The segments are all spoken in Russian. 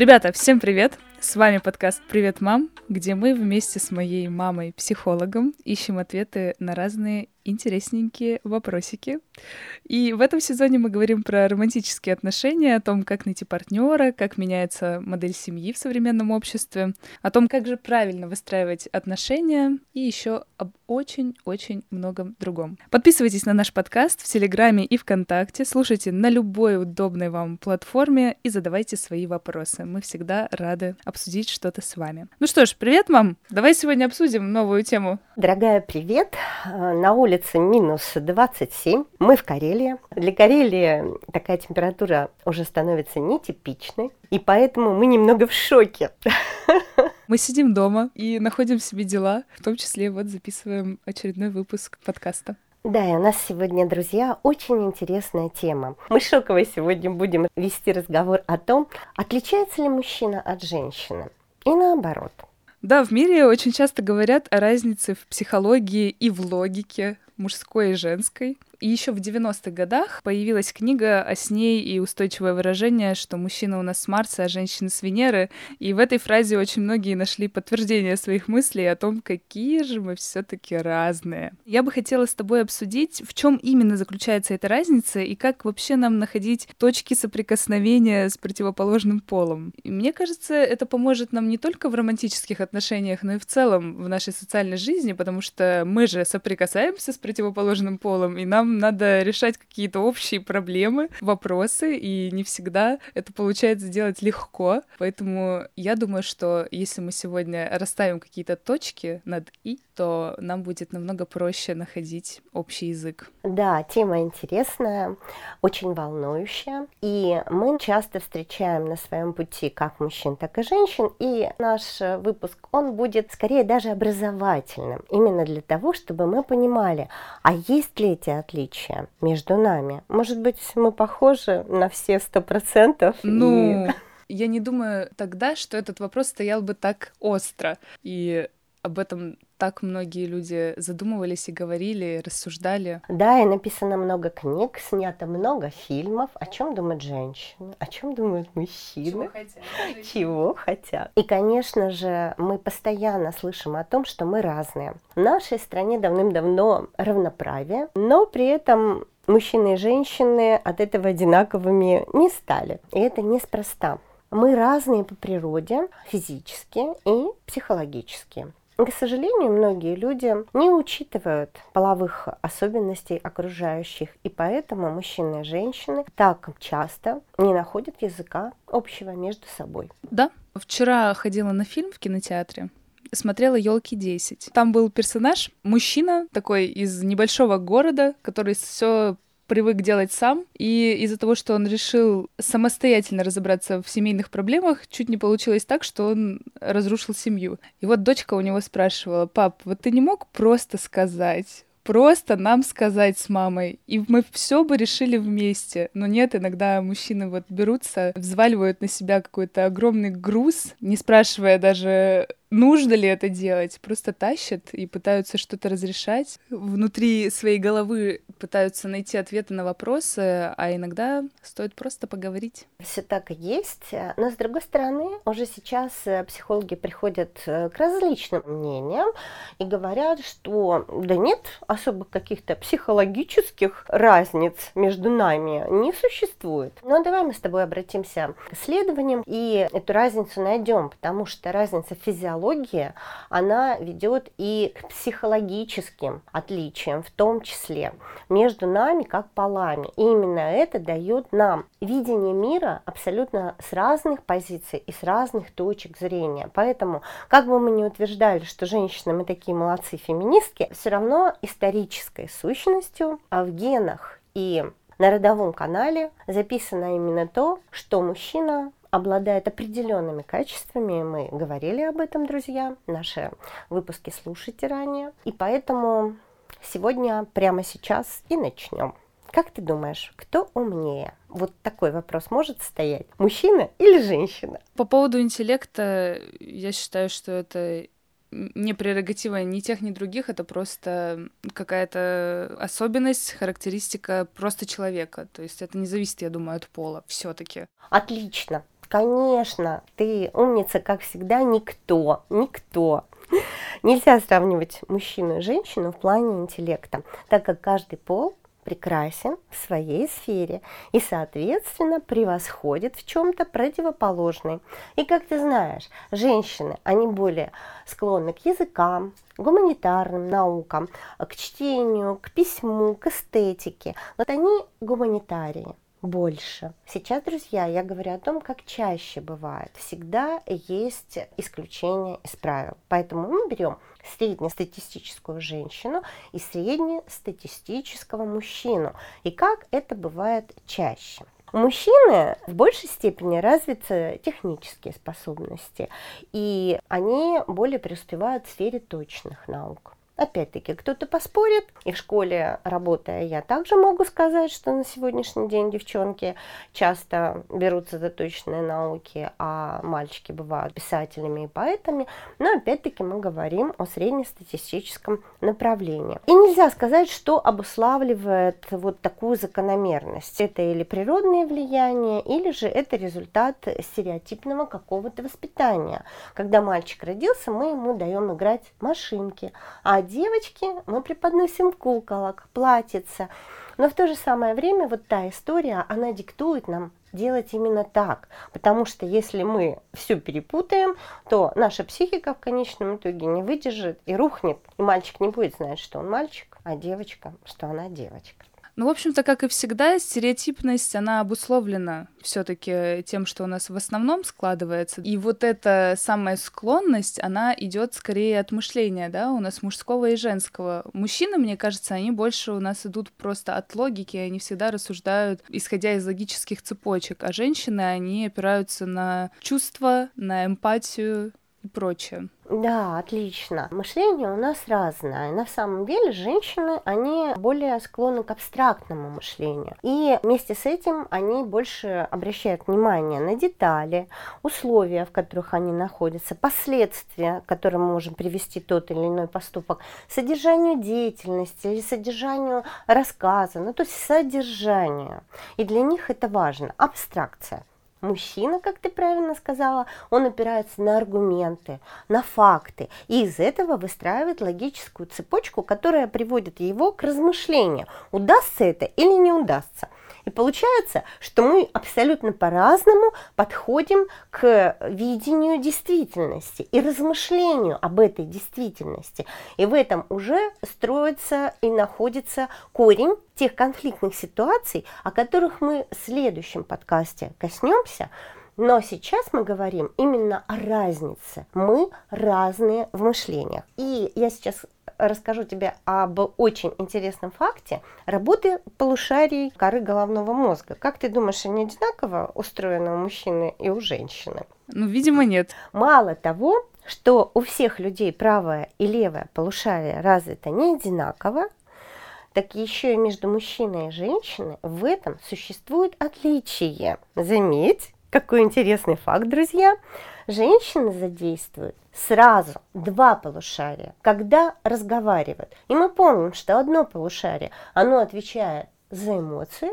Ребята, всем привет! С вами подкаст «Привет, мам», где мы вместе с моей мамой-психологом ищем ответы на разные интересненькие вопросики. И в этом сезоне мы говорим про романтические отношения, о том, как найти партнера, как меняется модель семьи в современном обществе, о том, как же правильно выстраивать отношения и еще об очень-очень многом другом. Подписывайтесь на наш подкаст в Телеграме и ВКонтакте, слушайте на любой удобной вам платформе и задавайте свои вопросы. Мы всегда рады обсудить что-то с вами. Ну что ж, привет, мам! Давай сегодня обсудим новую тему. Дорогая, привет! На улице минус 27. Мы в Карелии. Для Карелии такая температура уже становится нетипичной, и поэтому мы немного в шоке. Мы сидим дома и находим себе дела, в том числе вот записываем очередной выпуск подкаста. Да, и у нас сегодня, друзья, очень интересная тема. Мы шоковой сегодня будем вести разговор о том, отличается ли мужчина от женщины. И наоборот. Да, в мире очень часто говорят о разнице в психологии и в логике мужской и женской. И еще в 90-х годах появилась книга о сне и устойчивое выражение, что мужчина у нас с Марса, а женщина с Венеры. И в этой фразе очень многие нашли подтверждение своих мыслей о том, какие же мы все-таки разные. Я бы хотела с тобой обсудить, в чем именно заключается эта разница и как вообще нам находить точки соприкосновения с противоположным полом. И мне кажется, это поможет нам не только в романтических отношениях, но и в целом в нашей социальной жизни, потому что мы же соприкасаемся с противоположным полом, и нам надо решать какие-то общие проблемы, вопросы, и не всегда это получается сделать легко. Поэтому я думаю, что если мы сегодня расставим какие-то точки над «и», то нам будет намного проще находить общий язык. Да, тема интересная, очень волнующая, и мы часто встречаем на своем пути как мужчин, так и женщин, и наш выпуск, он будет скорее даже образовательным, именно для того, чтобы мы понимали, а есть ли эти отличия между нами? Может быть, мы похожи на все сто процентов? Ну, и... я не думаю тогда, что этот вопрос стоял бы так остро, и об этом так многие люди задумывались и говорили, рассуждали. Да, и написано много книг, снято много фильмов. О чем думают женщины? О чем думают мужчины? Чего хотят? Чего хотят? И, конечно же, мы постоянно слышим о том, что мы разные. В нашей стране давным-давно равноправие, но при этом мужчины и женщины от этого одинаковыми не стали. И это неспроста. Мы разные по природе, физически и психологически. К сожалению, многие люди не учитывают половых особенностей окружающих, и поэтому мужчины и женщины так часто не находят языка общего между собой. Да, вчера ходила на фильм в кинотеатре, смотрела елки 10. Там был персонаж, мужчина такой из небольшого города, который все привык делать сам, и из-за того, что он решил самостоятельно разобраться в семейных проблемах, чуть не получилось так, что он разрушил семью. И вот дочка у него спрашивала, пап, вот ты не мог просто сказать, просто нам сказать с мамой, и мы все бы решили вместе. Но нет, иногда мужчины вот берутся, взваливают на себя какой-то огромный груз, не спрашивая даже нужно ли это делать, просто тащат и пытаются что-то разрешать. Внутри своей головы пытаются найти ответы на вопросы, а иногда стоит просто поговорить. Все так и есть. Но с другой стороны, уже сейчас э, психологи приходят э, к различным мнениям и говорят, что да нет особых каких-то психологических разниц между нами не существует. Но давай мы с тобой обратимся к исследованиям и эту разницу найдем, потому что разница физиологии психология, она ведет и к психологическим отличиям, в том числе между нами как полами. И именно это дает нам видение мира абсолютно с разных позиций и с разных точек зрения. Поэтому, как бы мы ни утверждали, что женщины мы такие молодцы феминистки, все равно исторической сущностью а в генах и на родовом канале записано именно то, что мужчина обладает определенными качествами. Мы говорили об этом, друзья. Наши выпуски слушайте ранее. И поэтому сегодня, прямо сейчас и начнем. Как ты думаешь, кто умнее? Вот такой вопрос может стоять. Мужчина или женщина? По поводу интеллекта, я считаю, что это не прерогатива ни тех, ни других, это просто какая-то особенность, характеристика просто человека. То есть это не зависит, я думаю, от пола все-таки. Отлично. Конечно, ты умница, как всегда, никто, никто. Нельзя сравнивать мужчину и женщину в плане интеллекта, так как каждый пол прекрасен в своей сфере и, соответственно, превосходит в чем-то противоположный. И, как ты знаешь, женщины, они более склонны к языкам, гуманитарным наукам, к чтению, к письму, к эстетике. Вот они гуманитарии больше. Сейчас, друзья, я говорю о том, как чаще бывает. Всегда есть исключения из правил. Поэтому мы берем среднестатистическую женщину и среднестатистического мужчину. И как это бывает чаще. У мужчины в большей степени развиты технические способности, и они более преуспевают в сфере точных наук. Опять-таки, кто-то поспорит, и в школе работая, я также могу сказать, что на сегодняшний день девчонки часто берутся за точные науки, а мальчики бывают писателями и поэтами, но опять-таки мы говорим о среднестатистическом направлении. И нельзя сказать, что обуславливает вот такую закономерность. Это или природное влияние, или же это результат стереотипного какого-то воспитания. Когда мальчик родился, мы ему даем играть машинки, а девочки мы преподносим куколок, платьица. Но в то же самое время вот та история, она диктует нам делать именно так. Потому что если мы все перепутаем, то наша психика в конечном итоге не выдержит и рухнет. И мальчик не будет знать, что он мальчик, а девочка, что она девочка. Ну, в общем-то, как и всегда, стереотипность, она обусловлена все таки тем, что у нас в основном складывается. И вот эта самая склонность, она идет скорее от мышления, да, у нас мужского и женского. Мужчины, мне кажется, они больше у нас идут просто от логики, они всегда рассуждают, исходя из логических цепочек, а женщины, они опираются на чувства, на эмпатию и прочее. Да, отлично. Мышление у нас разное. На самом деле женщины, они более склонны к абстрактному мышлению. И вместе с этим они больше обращают внимание на детали, условия, в которых они находятся, последствия, к которым можем привести тот или иной поступок, содержанию деятельности или содержанию рассказа, ну то есть содержанию. И для них это важно. Абстракция. Мужчина, как ты правильно сказала, он опирается на аргументы, на факты, и из этого выстраивает логическую цепочку, которая приводит его к размышлению, удастся это или не удастся. И получается, что мы абсолютно по-разному подходим к видению действительности и размышлению об этой действительности. И в этом уже строится и находится корень тех конфликтных ситуаций, о которых мы в следующем подкасте коснемся. Но сейчас мы говорим именно о разнице. Мы разные в мышлениях. И я сейчас расскажу тебе об очень интересном факте работы полушарий коры головного мозга. Как ты думаешь, они одинаково устроены у мужчины и у женщины? Ну, видимо, нет. Мало того, что у всех людей правое и левое полушарие развито не одинаково, так еще и между мужчиной и женщиной в этом существует отличие. Заметь, какой интересный факт, друзья. Женщины задействуют сразу два полушария, когда разговаривают. И мы помним, что одно полушарие, оно отвечает за эмоции,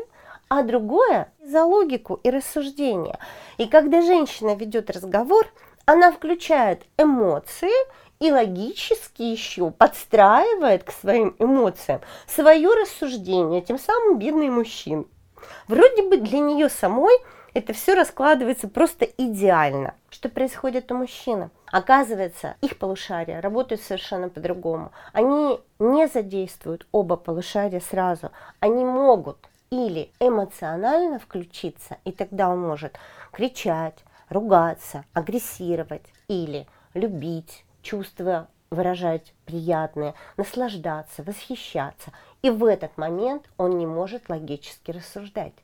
а другое за логику и рассуждение. И когда женщина ведет разговор, она включает эмоции и логически еще подстраивает к своим эмоциям свое рассуждение, тем самым бедный мужчин. Вроде бы для нее самой это все раскладывается просто идеально. Что происходит у мужчины? Оказывается, их полушария работают совершенно по-другому. Они не задействуют оба полушария сразу. Они могут или эмоционально включиться, и тогда он может кричать, ругаться, агрессировать или любить, чувства выражать приятные, наслаждаться, восхищаться. И в этот момент он не может логически рассуждать.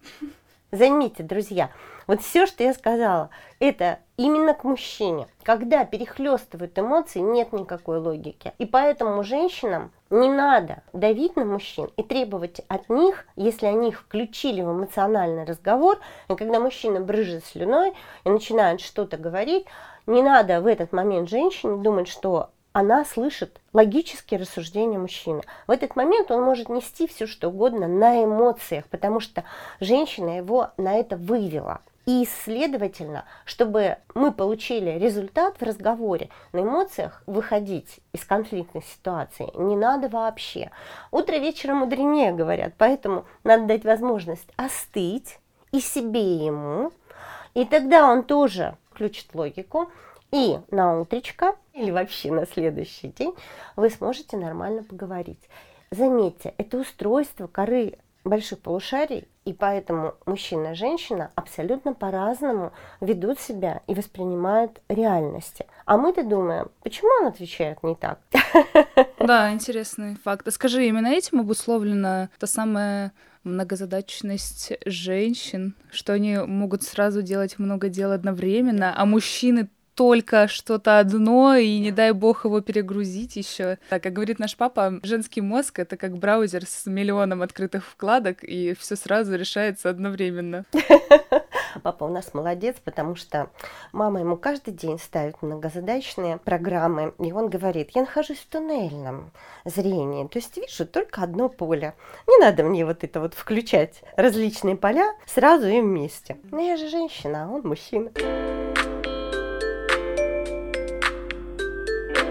Заметьте, друзья, вот все, что я сказала, это именно к мужчине. Когда перехлестывают эмоции, нет никакой логики. И поэтому женщинам не надо давить на мужчин и требовать от них, если они их включили в эмоциональный разговор, и когда мужчина брыжет слюной и начинает что-то говорить, не надо в этот момент женщине думать, что она слышит логические рассуждения мужчины. В этот момент он может нести все, что угодно на эмоциях, потому что женщина его на это вывела. И, следовательно, чтобы мы получили результат в разговоре, на эмоциях выходить из конфликтной ситуации не надо вообще. Утро вечера мудренее, говорят, поэтому надо дать возможность остыть и себе, и ему, и тогда он тоже включит логику, и на утречко или вообще на следующий день вы сможете нормально поговорить. Заметьте, это устройство коры больших полушарий, и поэтому мужчина и женщина абсолютно по-разному ведут себя и воспринимают реальности. А мы-то думаем, почему он отвечает не так? Да, интересный факт. А скажи, именно этим обусловлена та самая многозадачность женщин, что они могут сразу делать много дел одновременно, а мужчины только что-то одно, и не дай бог его перегрузить еще. Так, как говорит наш папа, женский мозг — это как браузер с миллионом открытых вкладок, и все сразу решается одновременно. Папа у нас молодец, потому что мама ему каждый день ставит многозадачные программы, и он говорит, я нахожусь в туннельном зрении, то есть вижу только одно поле. Не надо мне вот это вот включать различные поля сразу и вместе. Но я же женщина, а он мужчина.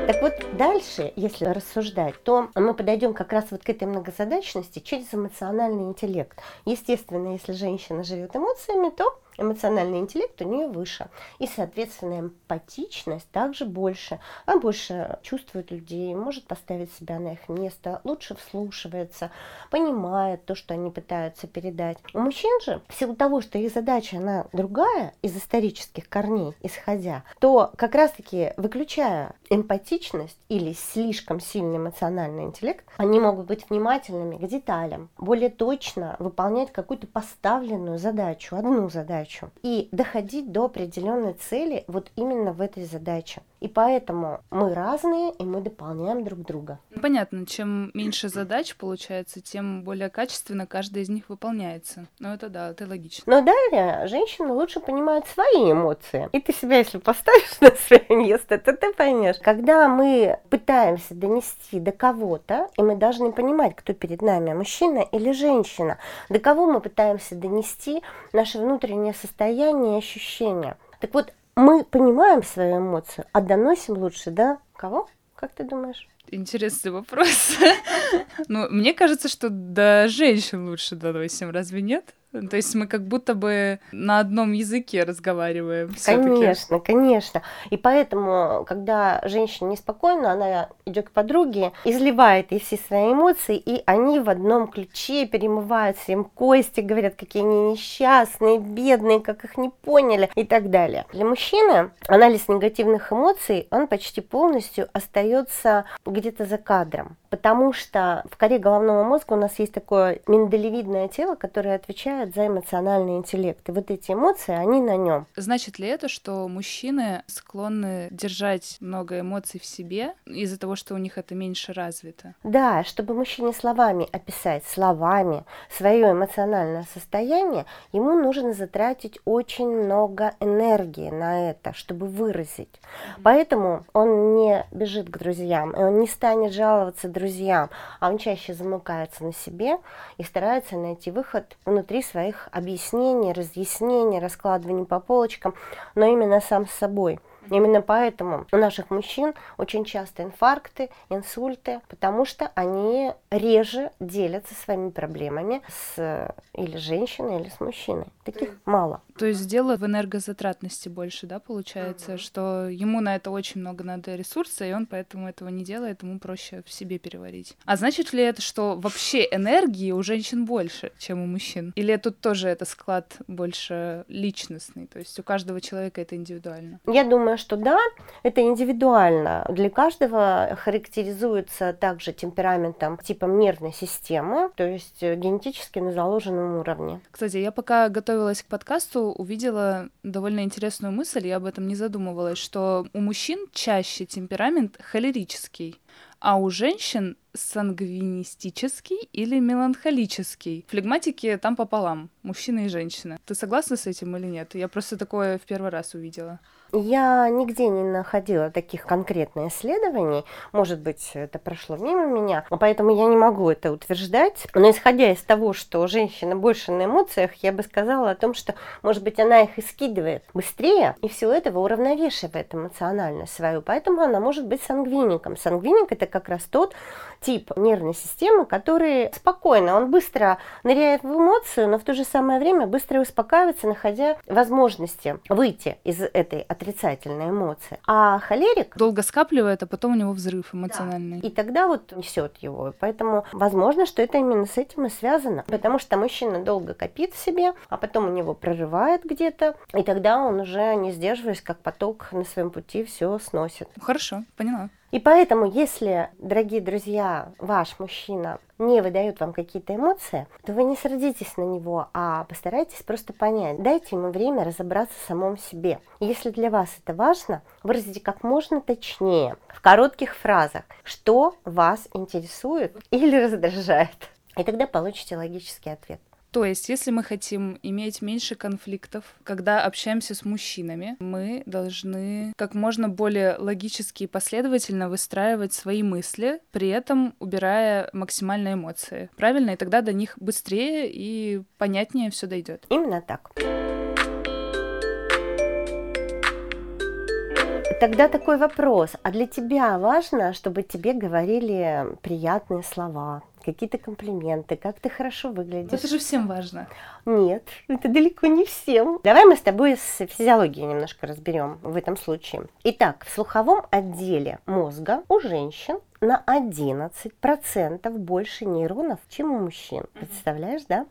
Так вот, дальше, если рассуждать, то мы подойдем как раз вот к этой многозадачности через эмоциональный интеллект. Естественно, если женщина живет эмоциями, то эмоциональный интеллект у нее выше. И, соответственно, эмпатичность также больше. Она больше чувствует людей, может поставить себя на их место, лучше вслушивается, понимает то, что они пытаются передать. У мужчин же, в силу того, что их задача, она другая, из исторических корней исходя, то как раз-таки выключая эмпатичность или слишком сильный эмоциональный интеллект, они могут быть внимательными к деталям, более точно выполнять какую-то поставленную задачу, одну задачу, задачу и доходить до определенной цели вот именно в этой задаче. И поэтому мы разные, и мы дополняем друг друга. Понятно, чем меньше задач получается, тем более качественно каждая из них выполняется. Ну это да, это логично. Но далее женщины лучше понимают свои эмоции. И ты себя, если поставишь на свое место, то ты поймешь. Когда мы пытаемся донести до кого-то, и мы должны понимать, кто перед нами, мужчина или женщина, до кого мы пытаемся донести наше внутреннее состояние и ощущения. Так вот, мы понимаем свою эмоцию, а доносим лучше, да? Кого? Как ты думаешь? Интересный вопрос. ну, мне кажется, что до женщин лучше доносим, разве нет? То есть мы как будто бы на одном языке разговариваем. Конечно, конечно. И поэтому, когда женщина неспокойна, она идет к подруге, изливает ей все свои эмоции, и они в одном ключе перемываются им кости, говорят, какие они несчастные, бедные, как их не поняли и так далее. Для мужчины анализ негативных эмоций, он почти полностью остается где-то за кадром, потому что в коре головного мозга у нас есть такое миндалевидное тело, которое отвечает за эмоциональный интеллект. И вот эти эмоции, они на нем. Значит ли это, что мужчины склонны держать много эмоций в себе из-за того, что у них это меньше развито? Да, чтобы мужчине словами описать, словами свое эмоциональное состояние, ему нужно затратить очень много энергии на это, чтобы выразить. Поэтому он не бежит к друзьям, и он не станет жаловаться друзьям, а он чаще замыкается на себе и старается найти выход внутри своих объяснений, разъяснений, раскладываний по полочкам, но именно сам с собой – Именно поэтому у наших мужчин очень часто инфаркты, инсульты, потому что они реже делятся своими проблемами с или женщиной, или с мужчиной. Таких мало. То есть дело в энергозатратности больше, да, получается, mm что ему на это очень много надо ресурса, и он поэтому этого не делает, ему проще в себе переварить. А значит ли это, что вообще энергии у женщин больше, чем у мужчин? Или тут тоже это склад больше личностный, то есть у каждого человека это индивидуально? Я думаю, что да, это индивидуально. Для каждого характеризуется также темпераментом, типом нервной системы, то есть генетически на заложенном уровне. Кстати, я пока готовилась к подкасту, увидела довольно интересную мысль, я об этом не задумывалась, что у мужчин чаще темперамент холерический, а у женщин сангвинистический или меланхолический. Флегматики там пополам, мужчина и женщина. Ты согласна с этим или нет? Я просто такое в первый раз увидела. Я нигде не находила таких конкретных исследований. Может быть, это прошло мимо меня, поэтому я не могу это утверждать. Но исходя из того, что женщина больше на эмоциях, я бы сказала о том, что, может быть, она их и скидывает быстрее, и все этого уравновешивает эмоционально свою. Поэтому она может быть сангвиником. Сангвиник – это как раз тот тип нервной системы, который спокойно, он быстро ныряет в эмоцию, но в то же самое время быстро успокаивается, находя возможности выйти из этой отрицательной эмоции. А холерик... Долго скапливает, а потом у него взрыв эмоциональный. Да. И тогда вот несет его. Поэтому возможно, что это именно с этим и связано. Потому что мужчина долго копит в себе, а потом у него прорывает где-то, и тогда он уже, не сдерживаясь, как поток на своем пути, все сносит. Хорошо, поняла. И поэтому, если, дорогие друзья, ваш мужчина не выдает вам какие-то эмоции, то вы не сердитесь на него, а постарайтесь просто понять. Дайте ему время разобраться в самом себе. Если для вас это важно, выразите как можно точнее, в коротких фразах, что вас интересует или раздражает. И тогда получите логический ответ. То есть, если мы хотим иметь меньше конфликтов, когда общаемся с мужчинами, мы должны как можно более логически и последовательно выстраивать свои мысли, при этом убирая максимальные эмоции. Правильно? И тогда до них быстрее и понятнее все дойдет. Именно так. Тогда такой вопрос. А для тебя важно, чтобы тебе говорили приятные слова, какие-то комплименты, как ты хорошо выглядишь. Это же всем важно. Нет, это далеко не всем. Давай мы с тобой с физиологией немножко разберем в этом случае. Итак, в слуховом отделе мозга у женщин на 11% больше нейронов, чем у мужчин. Представляешь, да?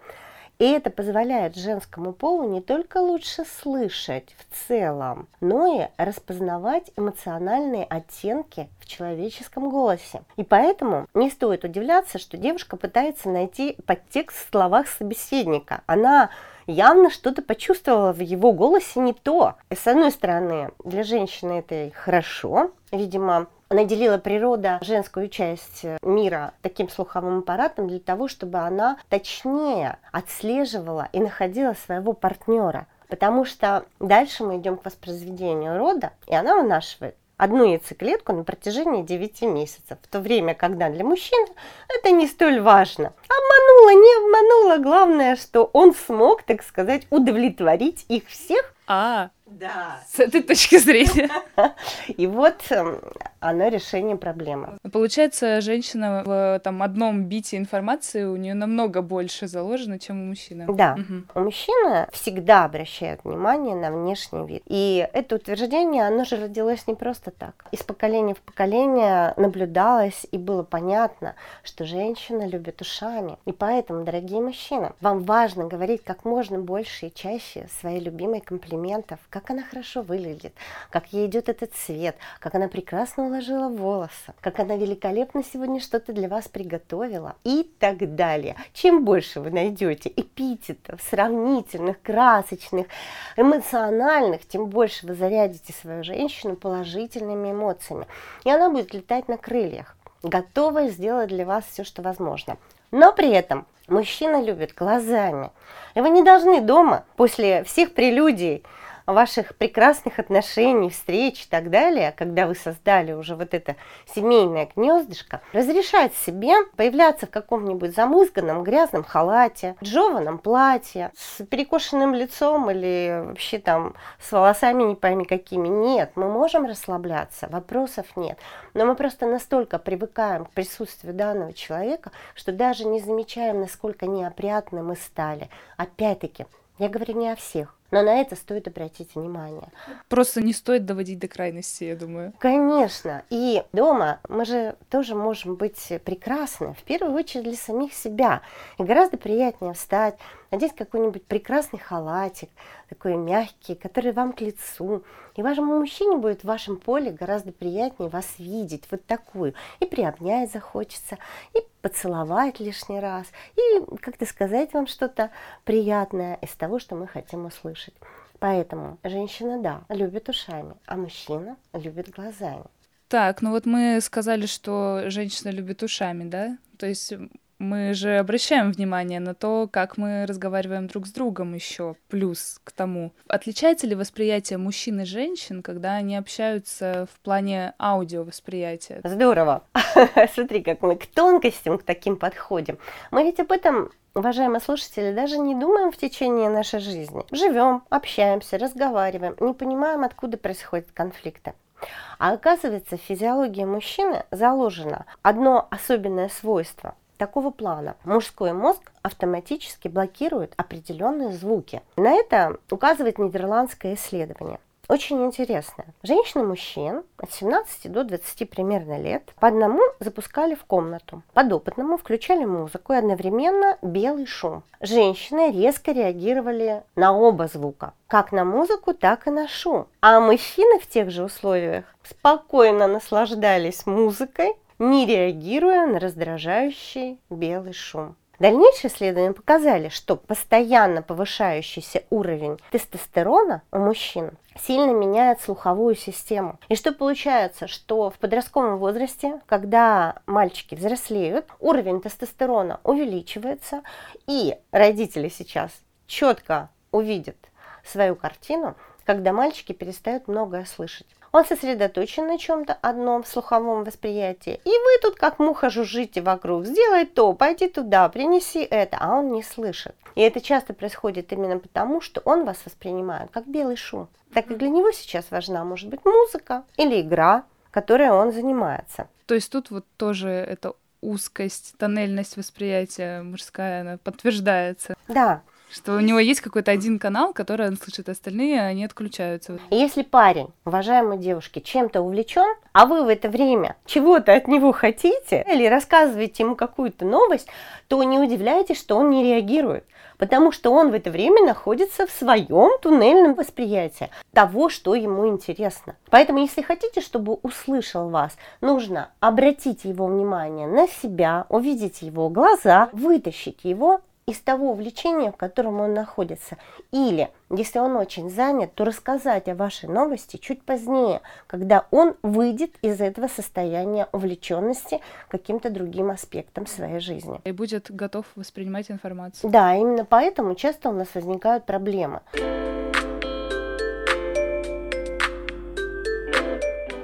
И это позволяет женскому полу не только лучше слышать в целом, но и распознавать эмоциональные оттенки в человеческом голосе. И поэтому не стоит удивляться, что девушка пытается найти подтекст в словах собеседника. Она явно что-то почувствовала в его голосе не то. И с одной стороны, для женщины это хорошо, видимо, наделила природа женскую часть мира таким слуховым аппаратом для того, чтобы она точнее отслеживала и находила своего партнера. Потому что дальше мы идем к воспроизведению рода, и она вынашивает одну яйцеклетку на протяжении 9 месяцев, в то время, когда для мужчины это не столь важно. Обманула, не обманула, главное, что он смог, так сказать, удовлетворить их всех. А, да. С этой точки зрения. И вот эм, оно решение проблемы. Получается, женщина в там, одном бите информации у нее намного больше заложено, чем у мужчины. Да. Угу. У мужчины всегда обращают внимание на внешний вид. И это утверждение, оно же родилось не просто так. Из поколения в поколение наблюдалось и было понятно, что женщина любит ушами. И поэтому, дорогие мужчины, вам важно говорить как можно больше и чаще своей любимой комплиментов, как она хорошо выглядит, как ей идет этот цвет, как она прекрасно уложила волосы, как она великолепно сегодня что-то для вас приготовила и так далее. Чем больше вы найдете эпитетов, сравнительных, красочных, эмоциональных, тем больше вы зарядите свою женщину положительными эмоциями. И она будет летать на крыльях, готовая сделать для вас все, что возможно. Но при этом мужчина любит глазами. И вы не должны дома после всех прелюдий ваших прекрасных отношений, встреч и так далее, когда вы создали уже вот это семейное гнездышко, разрешать себе появляться в каком-нибудь замызганном грязном халате, джованном платье, с перекошенным лицом или вообще там с волосами не пойми какими. Нет, мы можем расслабляться, вопросов нет. Но мы просто настолько привыкаем к присутствию данного человека, что даже не замечаем, насколько неопрятны мы стали. Опять-таки, я говорю не о всех. Но на это стоит обратить внимание. Просто не стоит доводить до крайности, я думаю. Конечно. И дома мы же тоже можем быть прекрасны, в первую очередь для самих себя. И гораздо приятнее встать, надеть какой-нибудь прекрасный халатик, такой мягкий, который вам к лицу. И вашему мужчине будет в вашем поле гораздо приятнее вас видеть, вот такую. И приобнять захочется, и поцеловать лишний раз, и как-то сказать вам что-то приятное из того, что мы хотим услышать. Поэтому женщина, да, любит ушами, а мужчина любит глазами. Так, ну вот мы сказали, что женщина любит ушами, да? То есть мы же обращаем внимание на то, как мы разговариваем друг с другом еще. Плюс к тому, отличается ли восприятие мужчин и женщин, когда они общаются в плане аудиовосприятия? Здорово. Смотри, как мы к тонкостям, к таким подходим. Мы ведь об этом уважаемые слушатели, даже не думаем в течение нашей жизни. Живем, общаемся, разговариваем, не понимаем, откуда происходят конфликты. А оказывается, в физиологии мужчины заложено одно особенное свойство такого плана. Мужской мозг автоматически блокирует определенные звуки. На это указывает нидерландское исследование очень интересная. Женщин и мужчин от 17 до 20 примерно лет по одному запускали в комнату. Подопытному включали музыку и одновременно белый шум. Женщины резко реагировали на оба звука, как на музыку, так и на шум. А мужчины в тех же условиях спокойно наслаждались музыкой, не реагируя на раздражающий белый шум. Дальнейшие исследования показали, что постоянно повышающийся уровень тестостерона у мужчин сильно меняет слуховую систему. И что получается, что в подростковом возрасте, когда мальчики взрослеют, уровень тестостерона увеличивается, и родители сейчас четко увидят свою картину, когда мальчики перестают многое слышать. Он сосредоточен на чем-то одном в слуховом восприятии. И вы тут как муха жужжите вокруг. Сделай то, пойди туда, принеси это. А он не слышит. И это часто происходит именно потому, что он вас воспринимает как белый шум. Так как для него сейчас важна может быть музыка или игра, которой он занимается. То есть тут вот тоже это узкость, тоннельность восприятия мужская, она подтверждается. Да, что у него есть какой-то один канал, который он слышит, остальные они отключаются. Если парень, уважаемые девушки, чем-то увлечен, а вы в это время чего-то от него хотите или рассказываете ему какую-то новость, то не удивляйтесь, что он не реагирует, потому что он в это время находится в своем туннельном восприятии того, что ему интересно. Поэтому, если хотите, чтобы услышал вас, нужно обратить его внимание на себя, увидеть его глаза, вытащить его из того увлечения, в котором он находится. Или, если он очень занят, то рассказать о вашей новости чуть позднее, когда он выйдет из этого состояния увлеченности каким-то другим аспектом своей жизни. И будет готов воспринимать информацию. Да, именно поэтому часто у нас возникают проблемы.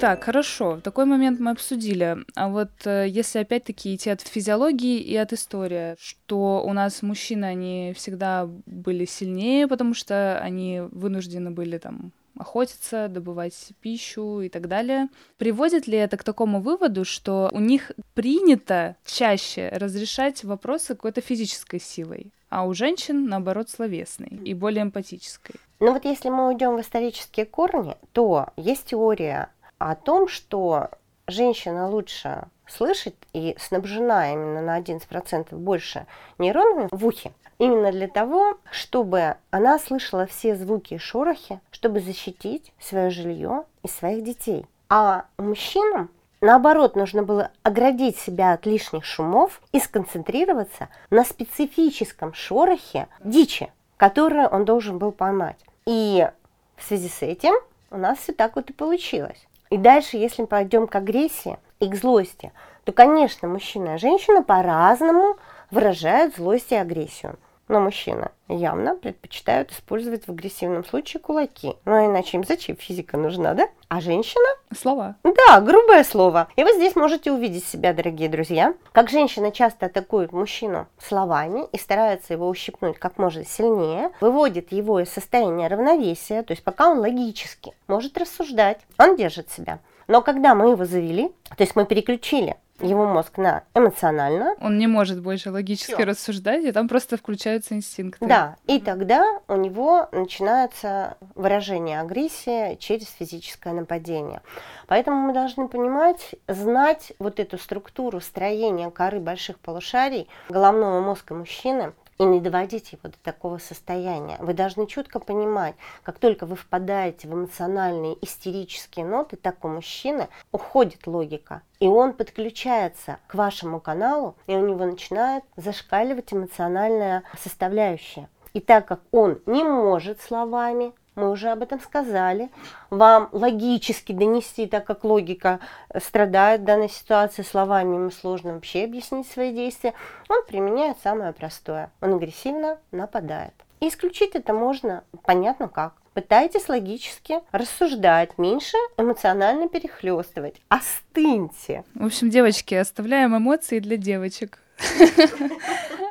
Так, хорошо, такой момент мы обсудили. А вот э, если опять-таки идти от физиологии и от истории, что у нас мужчины, они всегда были сильнее, потому что они вынуждены были там охотиться, добывать пищу и так далее. Приводит ли это к такому выводу, что у них принято чаще разрешать вопросы какой-то физической силой, а у женщин, наоборот, словесной и более эмпатической? Ну вот если мы уйдем в исторические корни, то есть теория о том, что женщина лучше слышит и снабжена именно на 11% больше нейронами в ухе, именно для того, чтобы она слышала все звуки и шорохи, чтобы защитить свое жилье и своих детей. А мужчинам Наоборот, нужно было оградить себя от лишних шумов и сконцентрироваться на специфическом шорохе дичи, которую он должен был поймать. И в связи с этим у нас все так вот и получилось. И дальше, если мы пойдем к агрессии и к злости, то, конечно, мужчина и женщина по-разному выражают злость и агрессию. Но мужчина явно предпочитают использовать в агрессивном случае кулаки. Ну, иначе им зачем физика нужна, да? А женщина? Слова. Да, грубое слово. И вы здесь можете увидеть себя, дорогие друзья, как женщина часто атакует мужчину словами и старается его ущипнуть как можно сильнее, выводит его из состояния равновесия, то есть пока он логически может рассуждать, он держит себя. Но когда мы его завели, то есть мы переключили его мозг на эмоционально. Он не может больше логически Всё. рассуждать, и там просто включаются инстинкты. Да, и тогда у него начинается выражение агрессии через физическое нападение. Поэтому мы должны понимать, знать вот эту структуру строения коры больших полушарий головного мозга мужчины, и не доводить его до такого состояния. Вы должны четко понимать, как только вы впадаете в эмоциональные истерические ноты, так у мужчины уходит логика. И он подключается к вашему каналу, и у него начинает зашкаливать эмоциональная составляющая. И так как он не может словами мы уже об этом сказали. Вам логически донести, так как логика страдает в данной ситуации, словами ему сложно вообще объяснить свои действия, он применяет самое простое. Он агрессивно нападает. И исключить это можно, понятно как. Пытайтесь логически рассуждать, меньше эмоционально перехлестывать. Остыньте. В общем, девочки, оставляем эмоции для девочек.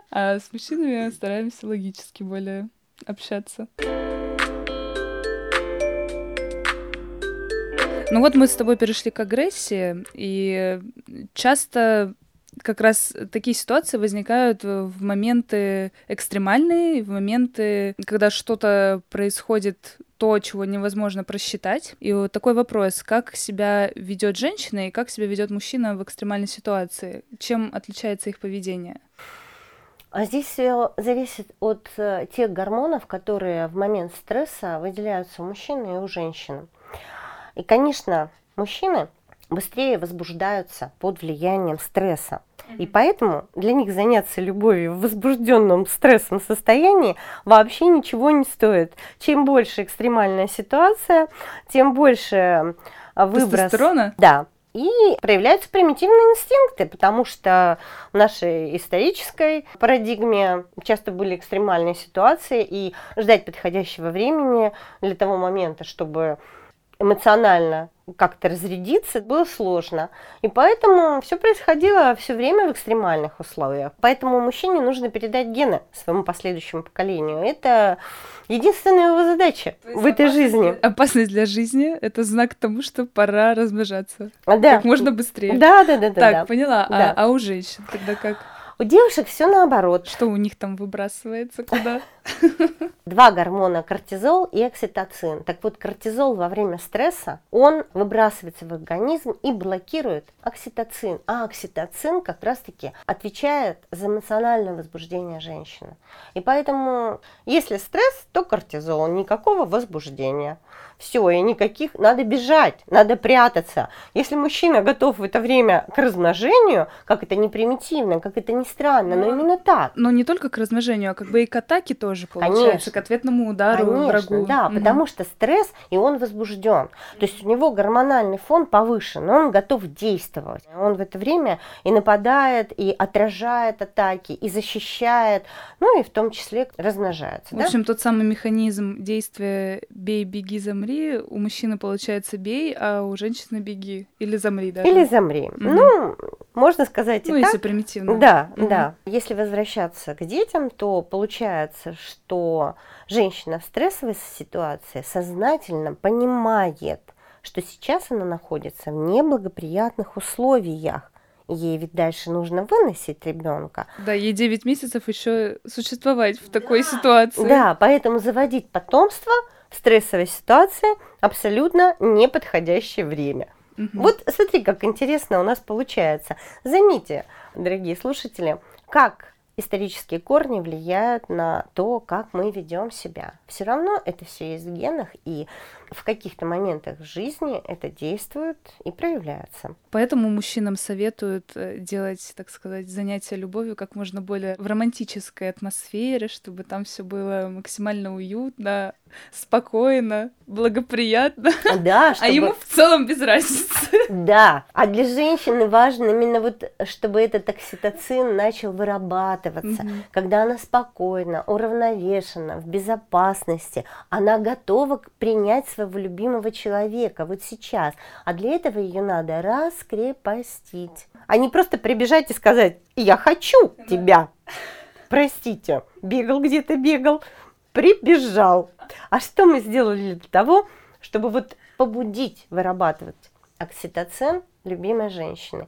А с мужчинами стараемся логически более общаться. Ну вот мы с тобой перешли к агрессии, и часто как раз такие ситуации возникают в моменты экстремальные, в моменты, когда что-то происходит то, чего невозможно просчитать. И вот такой вопрос, как себя ведет женщина и как себя ведет мужчина в экстремальной ситуации? Чем отличается их поведение? А здесь все зависит от э, тех гормонов, которые в момент стресса выделяются у мужчины и у женщин. И, конечно, мужчины быстрее возбуждаются под влиянием стресса. И поэтому для них заняться любовью в возбужденном стрессом состоянии вообще ничего не стоит. Чем больше экстремальная ситуация, тем больше а, выброс... Да, и проявляются примитивные инстинкты, потому что в нашей исторической парадигме часто были экстремальные ситуации, и ждать подходящего времени для того момента, чтобы эмоционально как-то разрядиться было сложно. И поэтому все происходило все время в экстремальных условиях. Поэтому мужчине нужно передать гены своему последующему поколению. Это единственная его задача в этой жизни. Опасность для жизни – это знак тому, что пора размножаться. Да. Как можно быстрее. Да, да, да. Так, да, поняла. Да. А, а у женщин тогда как? У девушек все наоборот. Что у них там выбрасывается куда? Два гормона кортизол и окситоцин. Так вот, кортизол во время стресса, он выбрасывается в организм и блокирует окситоцин. А окситоцин как раз-таки отвечает за эмоциональное возбуждение женщины. И поэтому, если стресс, то кортизол, никакого возбуждения все, и никаких, надо бежать, надо прятаться. Если мужчина готов в это время к размножению, как это не примитивно, как это не странно, но, но ну, именно так. Но не только к размножению, а как бы и к атаке тоже получается, Конечно. к ответному удару Конечно, врагу. да, угу. потому что стресс, и он возбужден. То есть у него гормональный фон повышен, он готов действовать. Он в это время и нападает, и отражает атаки, и защищает, ну и в том числе размножается. В общем, тот самый механизм действия «бей, беги, замри» замри, у мужчины получается бей, а у женщины беги. Или замри, да? Или замри. Угу. Ну, можно сказать ну, и так. если примитивно. Да, угу. да. Если возвращаться к детям, то получается, что женщина в стрессовой ситуации сознательно понимает, что сейчас она находится в неблагоприятных условиях. Ей ведь дальше нужно выносить ребенка. Да, ей 9 месяцев еще существовать в такой да. ситуации. Да, поэтому заводить потомство – в стрессовой ситуации абсолютно неподходящее время. Угу. Вот смотри, как интересно у нас получается. Заметьте, дорогие слушатели, как исторические корни влияют на то, как мы ведем себя. Все равно это все есть в генах, и в каких-то моментах жизни это действует и проявляется. Поэтому мужчинам советуют э, делать, так сказать, занятия любовью как можно более в романтической атмосфере, чтобы там все было максимально уютно, спокойно, благоприятно. Да, чтобы... А ему в целом без разницы. Да, а для женщины важно именно вот, чтобы этот окситоцин начал вырабатываться, угу. когда она спокойна, уравновешена, в безопасности, она готова принять своего любимого человека вот сейчас. А для этого ее надо раскрепостить. А не просто прибежать и сказать, я хочу тебя. Простите, бегал где-то, бегал, прибежал. А что мы сделали для того, чтобы вот побудить вырабатывать окситоцин любимой женщины?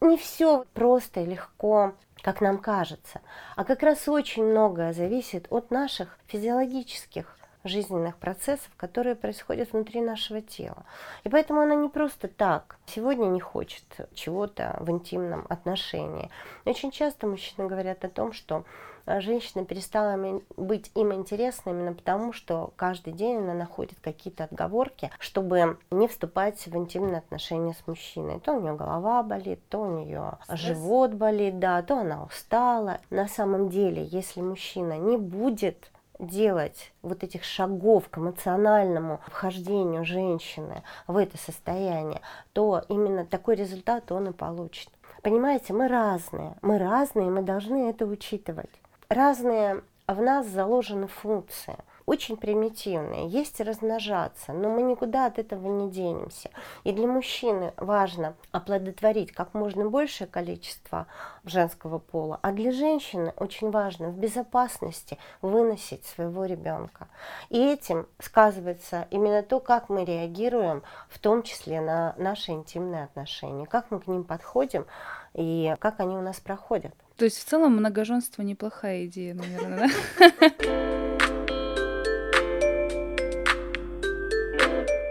Не все просто и легко, как нам кажется, а как раз очень многое зависит от наших физиологических жизненных процессов, которые происходят внутри нашего тела. И поэтому она не просто так сегодня не хочет чего-то в интимном отношении. очень часто мужчины говорят о том, что а, женщина перестала быть им интересна именно потому, что каждый день она находит какие-то отговорки, чтобы не вступать в интимные отношения с мужчиной. То у нее голова болит, то у нее Стресс. живот болит, да, то она устала. На самом деле, если мужчина не будет делать вот этих шагов к эмоциональному вхождению женщины в это состояние, то именно такой результат он и получит. Понимаете, мы разные, мы разные, мы должны это учитывать. Разные в нас заложены функции очень примитивные. Есть размножаться, но мы никуда от этого не денемся. И для мужчины важно оплодотворить как можно большее количество женского пола, а для женщины очень важно в безопасности выносить своего ребенка. И этим сказывается именно то, как мы реагируем, в том числе на наши интимные отношения, как мы к ним подходим и как они у нас проходят. То есть в целом многоженство неплохая идея, наверное, да?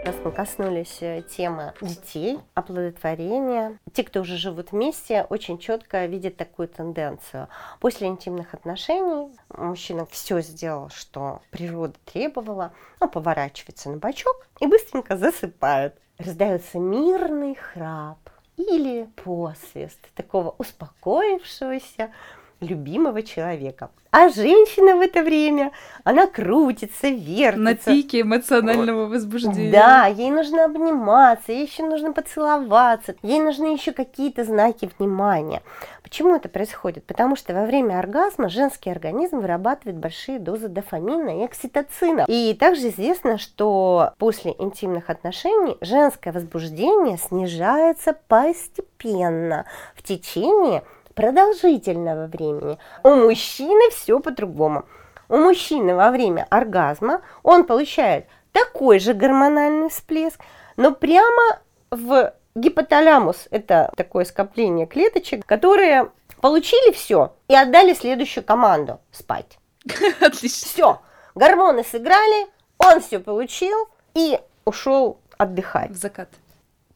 Раз мы коснулись э, темы детей, оплодотворения. Те, кто уже живут вместе, очень четко видят такую тенденцию. После интимных отношений мужчина все сделал, что природа требовала, ну, поворачивается на бочок и быстренько засыпает. Раздается мирный храп или посвист такого успокоившегося, любимого человека. А женщина в это время, она крутится, вертится. На пике эмоционального возбуждения. Да, ей нужно обниматься, ей еще нужно поцеловаться, ей нужны еще какие-то знаки внимания. Почему это происходит? Потому что во время оргазма женский организм вырабатывает большие дозы дофамина и окситоцина. И также известно, что после интимных отношений женское возбуждение снижается постепенно в течение продолжительного времени. У мужчины все по-другому. У мужчины во время оргазма он получает такой же гормональный всплеск, но прямо в гипоталамус, это такое скопление клеточек, которые получили все и отдали следующую команду – спать. Отлично. Все, гормоны сыграли, он все получил и ушел отдыхать. В закат.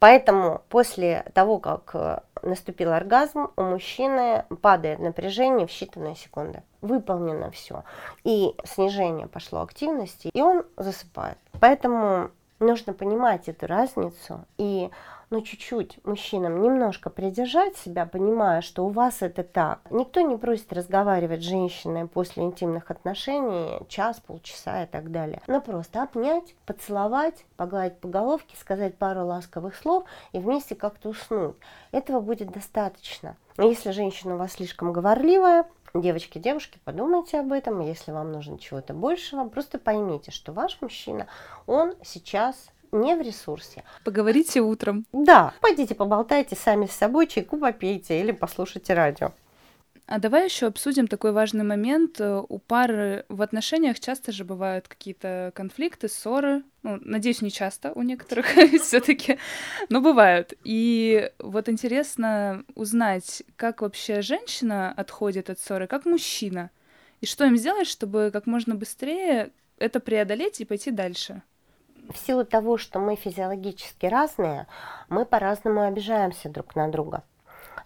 Поэтому после того, как э, наступил оргазм, у мужчины падает напряжение в считанные секунды. Выполнено все. И снижение пошло активности, и он засыпает. Поэтому нужно понимать эту разницу и ну, чуть-чуть мужчинам немножко придержать себя, понимая, что у вас это так. Никто не просит разговаривать с женщиной после интимных отношений час, полчаса и так далее. Но просто обнять, поцеловать, погладить по головке, сказать пару ласковых слов и вместе как-то уснуть. Этого будет достаточно. Если женщина у вас слишком говорливая, Девочки, девушки, подумайте об этом. Если вам нужно чего-то большего, просто поймите, что ваш мужчина, он сейчас не в ресурсе. Поговорите утром. Да, пойдите поболтайте сами с собой, чайку попейте или послушайте радио. А давай еще обсудим такой важный момент. У пары в отношениях часто же бывают какие-то конфликты, ссоры. Ну, надеюсь, не часто у некоторых все-таки, но бывают. И вот интересно узнать, как вообще женщина отходит от ссоры, как мужчина. И что им сделать, чтобы как можно быстрее это преодолеть и пойти дальше? В силу того, что мы физиологически разные, мы по-разному обижаемся друг на друга.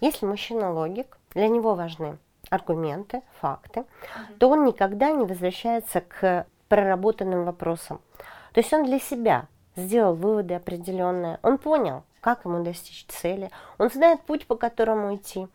Если мужчина логик, для него важны аргументы, факты, mm-hmm. то он никогда не возвращается к проработанным вопросам. То есть он для себя сделал выводы определенные, он понял, как ему достичь цели, он знает путь, по которому идти.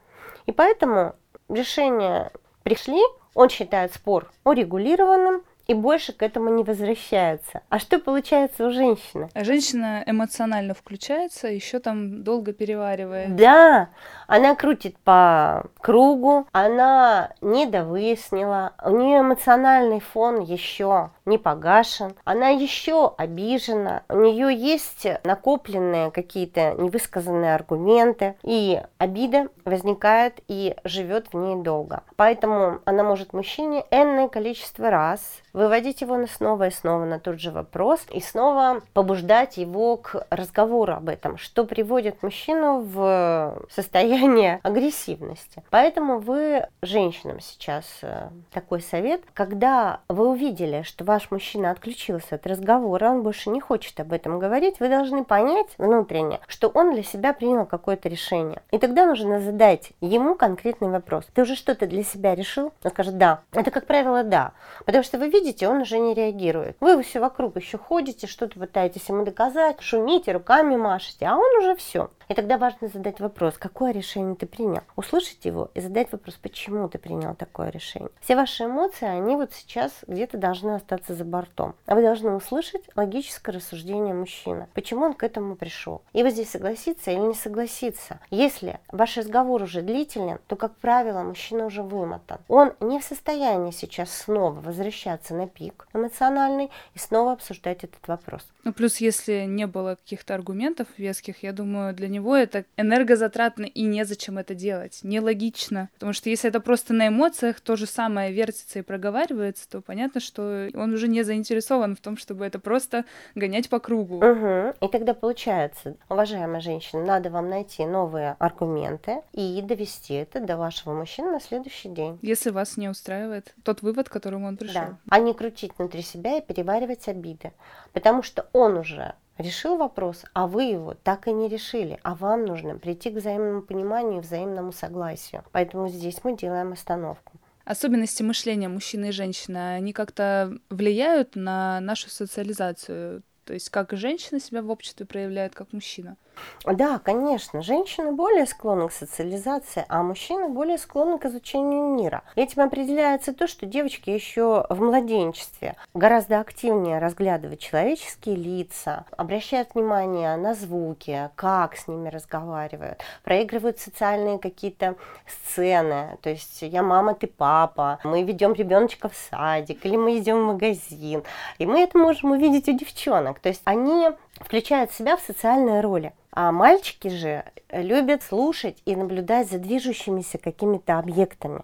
И поэтому решения пришли, он считает спор урегулированным, и больше к этому не возвращаются. А что получается у женщины? А женщина эмоционально включается, еще там долго переваривает. Да, она крутит по кругу, она недовыяснила, у нее эмоциональный фон еще не погашен, она еще обижена, у нее есть накопленные какие-то невысказанные аргументы, и обида возникает и живет в ней долго. Поэтому она может мужчине энное количество раз выводить его снова и снова на тот же вопрос и снова побуждать его к разговору об этом, что приводит мужчину в состояние агрессивности. Поэтому вы, женщинам сейчас э, такой совет, когда вы увидели, что ваш мужчина отключился от разговора, он больше не хочет об этом говорить, вы должны понять внутренне, что он для себя принял какое-то решение. И тогда нужно задать ему конкретный вопрос. Ты уже что-то для себя решил? Он скажет да. Это, как правило, да. Потому что вы видите, он уже не реагирует. Вы все вокруг еще ходите, что-то пытаетесь ему доказать, шумите, руками машете, а он уже все. И тогда важно задать вопрос, какое решение ты принял. Услышать его и задать вопрос, почему ты принял такое решение. Все ваши эмоции, они вот сейчас где-то должны остаться за бортом. А вы должны услышать логическое рассуждение мужчины. Почему он к этому пришел. И вы здесь согласиться или не согласиться. Если ваш разговор уже длительный, то, как правило, мужчина уже вымотан. Он не в состоянии сейчас снова возвращаться на пик эмоциональный и снова обсуждать этот вопрос. Ну, плюс, если не было каких-то аргументов веских, я думаю, для него это энергозатратно и незачем это делать. Нелогично. Потому что если это просто на эмоциях то же самое вертится и проговаривается, то понятно, что он уже не заинтересован в том, чтобы это просто гонять по кругу. Угу. И тогда получается, уважаемая женщина, надо вам найти новые аргументы и довести это до вашего мужчины на следующий день. Если вас не устраивает тот вывод, к которому он пришел. Да. А не крутить внутри себя и переваривать обиды. Потому что он уже решил вопрос, а вы его так и не решили, а вам нужно прийти к взаимному пониманию и взаимному согласию. Поэтому здесь мы делаем остановку. Особенности мышления мужчины и женщины, они как-то влияют на нашу социализацию, то есть как женщина себя в обществе проявляет, как мужчина. Да, конечно, женщины более склонны к социализации, а мужчины более склонны к изучению мира. Этим определяется то, что девочки еще в младенчестве гораздо активнее разглядывают человеческие лица, обращают внимание на звуки, как с ними разговаривают, проигрывают социальные какие-то сцены, то есть я мама, ты папа, мы ведем ребеночка в садик, или мы идем в магазин, и мы это можем увидеть у девчонок, то есть они включают себя в социальные роли. А мальчики же любят слушать и наблюдать за движущимися какими-то объектами.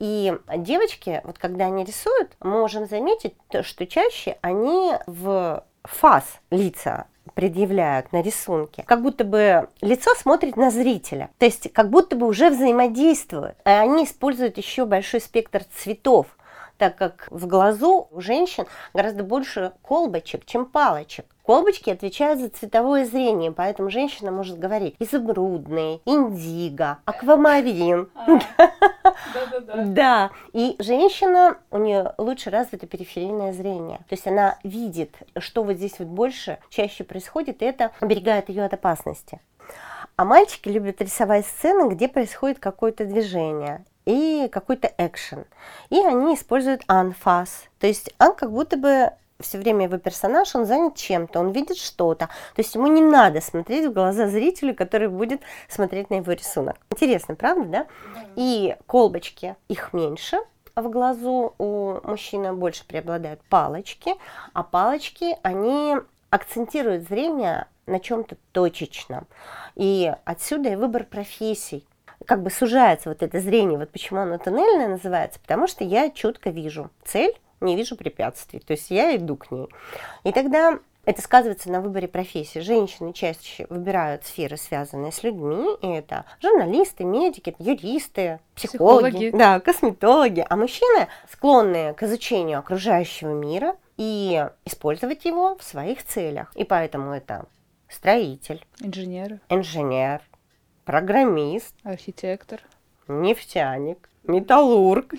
И девочки, вот когда они рисуют, можем заметить, что чаще они в фаз лица предъявляют на рисунке, как будто бы лицо смотрит на зрителя, то есть как будто бы уже взаимодействуют. И они используют еще большой спектр цветов, так как в глазу у женщин гораздо больше колбочек, чем палочек. Колбочки отвечают за цветовое зрение, поэтому женщина может говорить изумрудный, индиго, аквамарин. Да, и женщина, у нее лучше развито периферийное зрение. То есть она видит, что вот здесь вот больше, чаще происходит, и это оберегает ее от опасности. А мальчики любят рисовать сцены, где происходит какое-то движение и какой-то экшен. И они используют анфас. То есть ан как будто бы все время его персонаж, он занят чем-то, он видит что-то. То есть ему не надо смотреть в глаза зрителю, который будет смотреть на его рисунок. Интересно, правда, да? И колбочки, их меньше, в глазу у мужчины больше преобладают палочки, а палочки, они акцентируют зрение на чем-то точечном. И отсюда и выбор профессий. Как бы сужается вот это зрение. Вот почему оно тоннельное называется, потому что я четко вижу цель, не вижу препятствий. То есть я иду к ней. И тогда это сказывается на выборе профессии. Женщины чаще выбирают сферы, связанные с людьми. И это журналисты, медики, юристы, психологи, психологи. Да, косметологи. А мужчины склонны к изучению окружающего мира и использовать его в своих целях. И поэтому это строитель, инженер, инженер, программист, архитектор, нефтяник, металлург,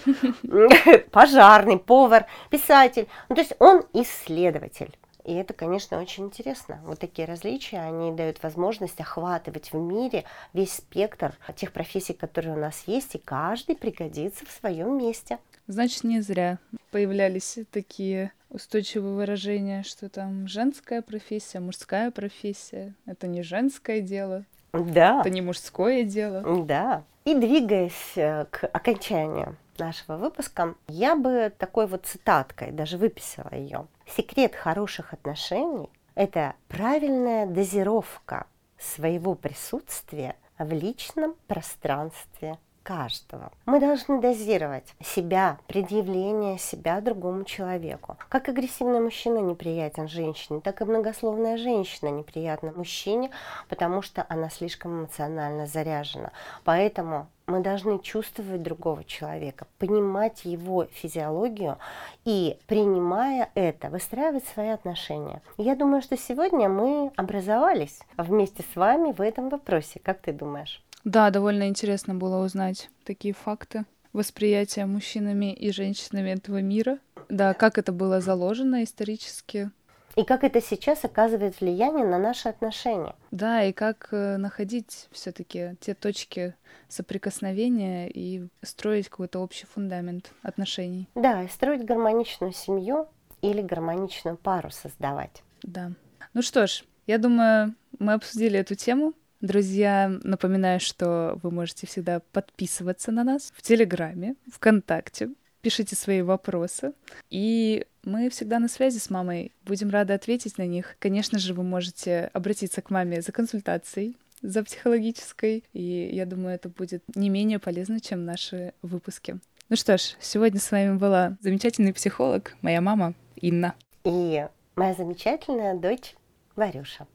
пожарный, повар, писатель. Ну, то есть он исследователь. И это, конечно, очень интересно. Вот такие различия, они дают возможность охватывать в мире весь спектр тех профессий, которые у нас есть, и каждый пригодится в своем месте. Значит, не зря появлялись такие устойчивые выражения, что там женская профессия, мужская профессия. Это не женское дело. Да. Это не мужское дело. Да. И двигаясь э, к окончанию нашего выпуска, я бы такой вот цитаткой даже выписала ее. Секрет хороших отношений – это правильная дозировка своего присутствия в личном пространстве каждого. Мы должны дозировать себя, предъявление себя другому человеку. Как агрессивный мужчина неприятен женщине, так и многословная женщина неприятна мужчине, потому что она слишком эмоционально заряжена. Поэтому мы должны чувствовать другого человека, понимать его физиологию и, принимая это, выстраивать свои отношения. Я думаю, что сегодня мы образовались вместе с вами в этом вопросе. Как ты думаешь? Да, довольно интересно было узнать такие факты восприятия мужчинами и женщинами этого мира. Да, как это было заложено исторически. И как это сейчас оказывает влияние на наши отношения. Да, и как э, находить все-таки те точки соприкосновения и строить какой-то общий фундамент отношений. Да, и строить гармоничную семью или гармоничную пару создавать. Да. Ну что ж, я думаю, мы обсудили эту тему. Друзья, напоминаю, что вы можете всегда подписываться на нас в Телеграме, ВКонтакте, пишите свои вопросы. И мы всегда на связи с мамой, будем рады ответить на них. Конечно же, вы можете обратиться к маме за консультацией, за психологической, и я думаю, это будет не менее полезно, чем наши выпуски. Ну что ж, сегодня с вами была замечательный психолог, моя мама Инна. И моя замечательная дочь Варюша.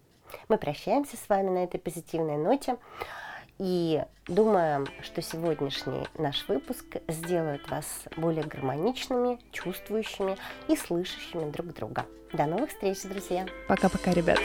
Мы прощаемся с вами на этой позитивной ноте. И думаем, что сегодняшний наш выпуск сделает вас более гармоничными, чувствующими и слышащими друг друга. До новых встреч, друзья! Пока-пока, ребят!